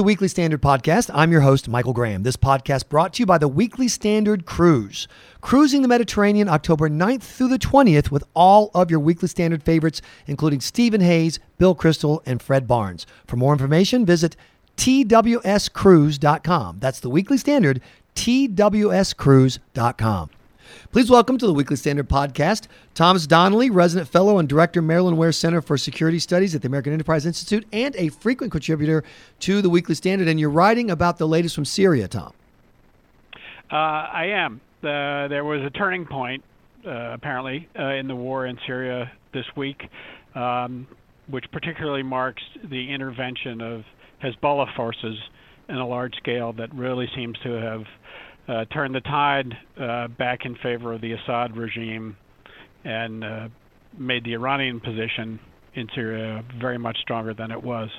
the Weekly Standard Podcast. I'm your host, Michael Graham. This podcast brought to you by the Weekly Standard Cruise. Cruising the Mediterranean October 9th through the 20th with all of your Weekly Standard favorites, including Stephen Hayes, Bill Kristol, and Fred Barnes. For more information, visit twscruise.com. That's the Weekly Standard, twscruise.com. Please welcome to the Weekly Standard Podcast Thomas Donnelly, resident fellow and director, Marilyn Ware Center for Security Studies at the American Enterprise Institute, and a frequent contributor to the Weekly Standard. And you're writing about the latest from Syria, Tom. Uh, I am. Uh, there was a turning point, uh, apparently, uh, in the war in Syria this week, um, which particularly marks the intervention of Hezbollah forces in a large scale that really seems to have uh, turned the tide uh, back in favor of the Assad regime and uh, made the Iranian position in Syria very much stronger than it was.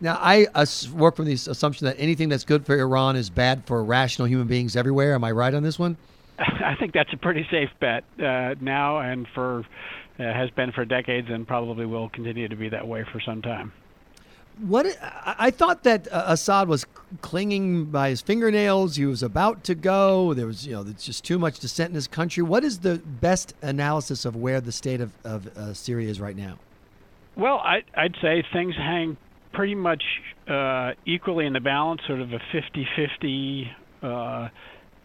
Now, I work from the assumption that anything that's good for Iran is bad for rational human beings everywhere. Am I right on this one? I think that's a pretty safe bet uh, now and for uh, has been for decades and probably will continue to be that way for some time. What I thought that uh, Assad was clinging by his fingernails. He was about to go. There was, you know, there's just too much dissent in his country. What is the best analysis of where the state of, of uh, Syria is right now? Well, I, I'd say things hang pretty much uh, equally in the balance, sort of a 50-50 uh,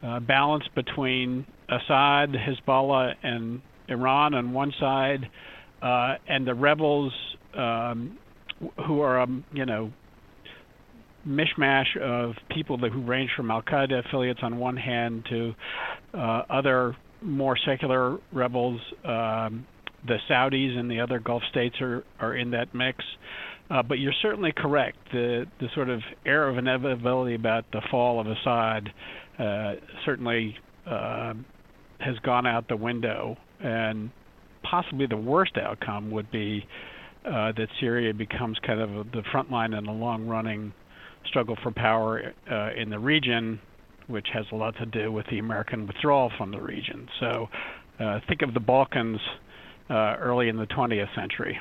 uh, balance between Assad, Hezbollah, and Iran on one side, uh, and the rebels. Um, who are um, you know mishmash of people that, who range from Al Qaeda affiliates on one hand to uh, other more secular rebels. Um, the Saudis and the other Gulf states are, are in that mix. Uh, but you're certainly correct. The the sort of air of inevitability about the fall of Assad uh, certainly uh, has gone out the window, and possibly the worst outcome would be uh, that Syria becomes kind of a, the front line in a long-running struggle for power uh, in the region, which has a lot to do with the American withdrawal from the region. So uh, think of the Balkans uh, early in the 20th century.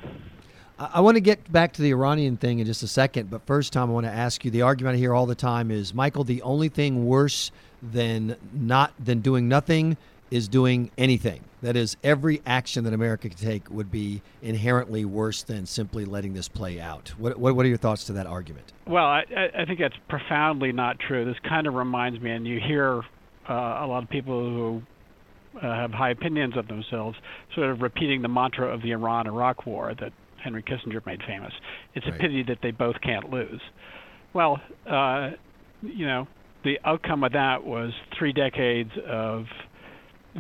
I want to get back to the Iranian thing in just a second, but first, Tom, I want to ask you. The argument I hear all the time is, Michael, the only thing worse than not than doing nothing is doing anything. That is, every action that America could take would be inherently worse than simply letting this play out. What, what, what are your thoughts to that argument? Well, I, I think that's profoundly not true. This kind of reminds me, and you hear uh, a lot of people who uh, have high opinions of themselves sort of repeating the mantra of the Iran Iraq War that Henry Kissinger made famous. It's right. a pity that they both can't lose. Well, uh, you know, the outcome of that was three decades of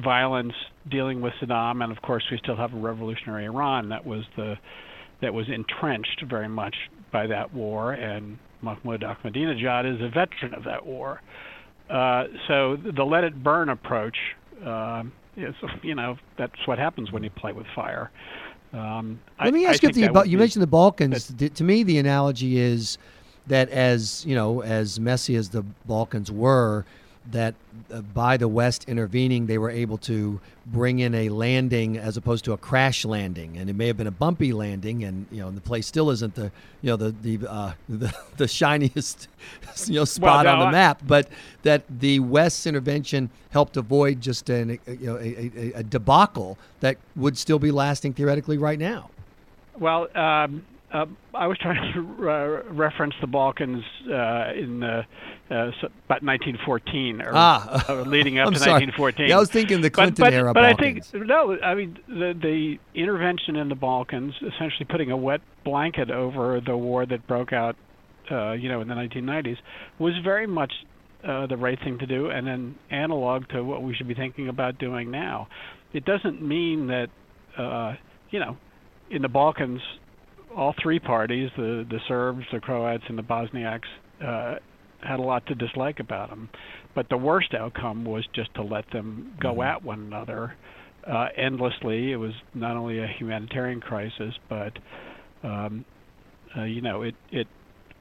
violence dealing with Saddam, and of course we still have a revolutionary Iran that was the that was entrenched very much by that war, and Mahmoud Ahmadinejad is a veteran of that war. Uh, so the let it burn approach uh, is, you know, that's what happens when you play with fire. Um, let me ask I, you, the, you mentioned the Balkans. to me, the analogy is that as you know, as messy as the Balkans were, that uh, by the West intervening, they were able to bring in a landing as opposed to a crash landing, and it may have been a bumpy landing, and you know the place still isn't the you know the the uh, the, the, shiniest you know spot well, no, on the I, map, but that the West's intervention helped avoid just an you know a, a, a debacle that would still be lasting theoretically right now. Well, um, uh, I was trying to uh, reference the Balkans uh, in the, uh, about 1914, or ah, uh, leading up to sorry. 1914. Yeah, I was thinking the Clinton but, but, era. But Balkans. I think no. I mean, the the intervention in the Balkans, essentially putting a wet blanket over the war that broke out, uh, you know, in the 1990s, was very much the right thing to do, and an analog to what we should be thinking about doing now. It doesn't mean that, you know, in the Balkans all three parties, the the Serbs, the Croats, and the Bosniaks, uh, had a lot to dislike about them. But the worst outcome was just to let them go mm-hmm. at one another uh, endlessly. It was not only a humanitarian crisis, but um, uh, you know, it it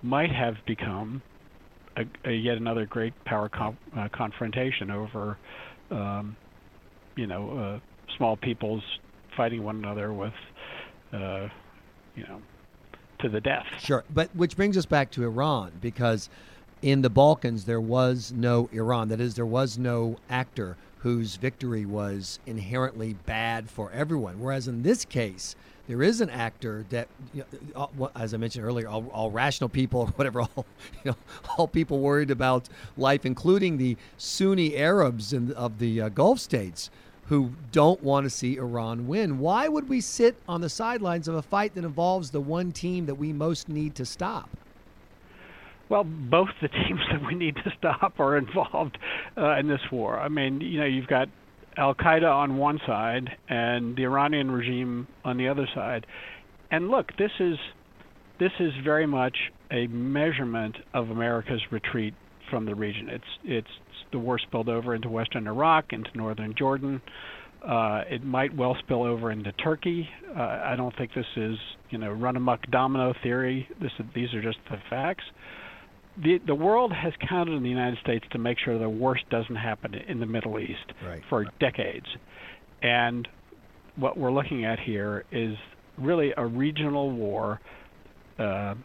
might have become a, a yet another great power com- uh, confrontation over, um, you know, uh, small peoples fighting one another with uh, you know, to the death. Sure, but which brings us back to Iran because in the Balkans there was no Iran. That is, there was no actor whose victory was inherently bad for everyone. Whereas in this case, there is an actor that, you know, as I mentioned earlier, all, all, rational people, whatever, all you know, all people worried about life, including the Sunni Arabs in, of the uh, Gulf states, who don't want to see Iran win. Why would we sit on the sidelines of a fight that involves the one team that we most need to stop? Well, both the teams that we need to stop are involved uh, in this war. I mean, you know, you've got Al Qaeda on one side and the Iranian regime on the other side. And look, this is this is very much a measurement of America's retreat from the region. It's it's the war spilled over into western Iraq, into northern Jordan. Uh, it might well spill over into Turkey. Uh, I don't think this is, you know, run amok domino theory. This, these are just the facts the the world has counted on the United States to make sure the worst doesn't happen in the Middle East right. for decades, and what we're looking at here is really a regional war uh,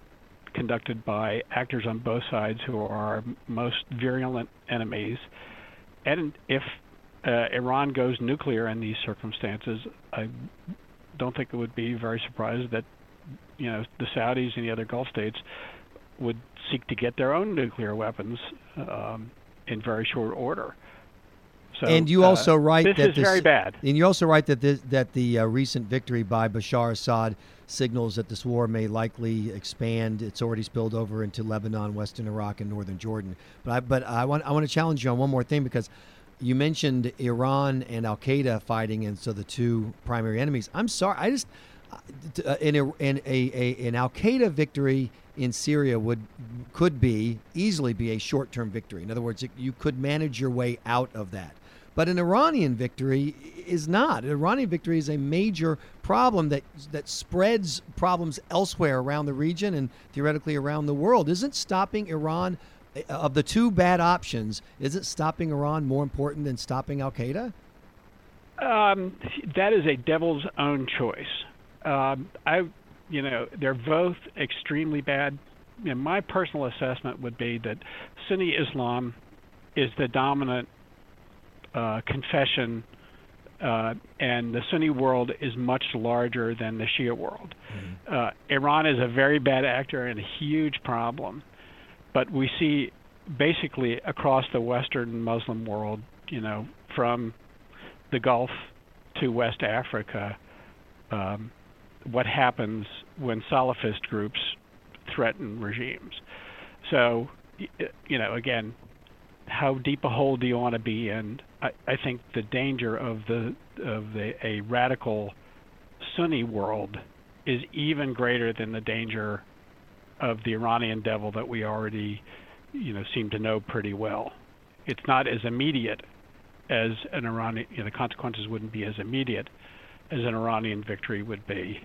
conducted by actors on both sides who are our most virulent enemies, and if uh, Iran goes nuclear in these circumstances, I don't think it would be very surprised that you know the Saudis and the other Gulf states would seek to get their own nuclear weapons um, in very short order. So, and you also uh, write this that is this, very bad. And you also write that this, that the uh, recent victory by Bashar Assad signals that this war may likely expand. It's already spilled over into Lebanon, Western Iraq, and Northern Jordan. But I, but I want I want to challenge you on one more thing because you mentioned Iran and Al Qaeda fighting, and so the two primary enemies. I'm sorry, I just uh, in a in a, a an Al Qaeda victory in Syria would could be easily be a short-term victory. In other words, you could manage your way out of that. But an Iranian victory is not. An Iranian victory is a major problem that that spreads problems elsewhere around the region and theoretically around the world. Isn't stopping Iran uh, of the two bad options? Isn't stopping Iran more important than stopping Al Qaeda? Um, that is a devil's own choice. Um, I you know, they're both extremely bad. Know, my personal assessment would be that Sunni Islam is the dominant uh, confession, uh, and the Sunni world is much larger than the Shia world. Mm-hmm. Uh, Iran is a very bad actor and a huge problem, but we see basically across the Western Muslim world, you know, from the Gulf to West Africa, um, what happens when Salafist groups threaten regimes. So, you know, again, how deep a hole do you want to be in? I, I think the danger of the of the a radical Sunni world is even greater than the danger of the Iranian devil that we already, you know, seem to know pretty well. It's not as immediate as an Iranian. You know, the consequences wouldn't be as immediate as an Iranian victory would be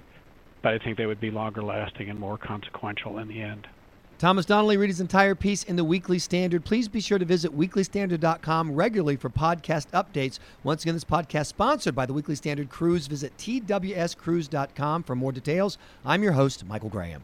but I think they would be longer lasting and more consequential in the end. Thomas Donnelly, read his entire piece in the Weekly Standard. Please be sure to visit weeklystandard.com regularly for podcast updates. Once again, this podcast sponsored by the Weekly Standard Cruise. Visit twscruise.com for more details. I'm your host, Michael Graham.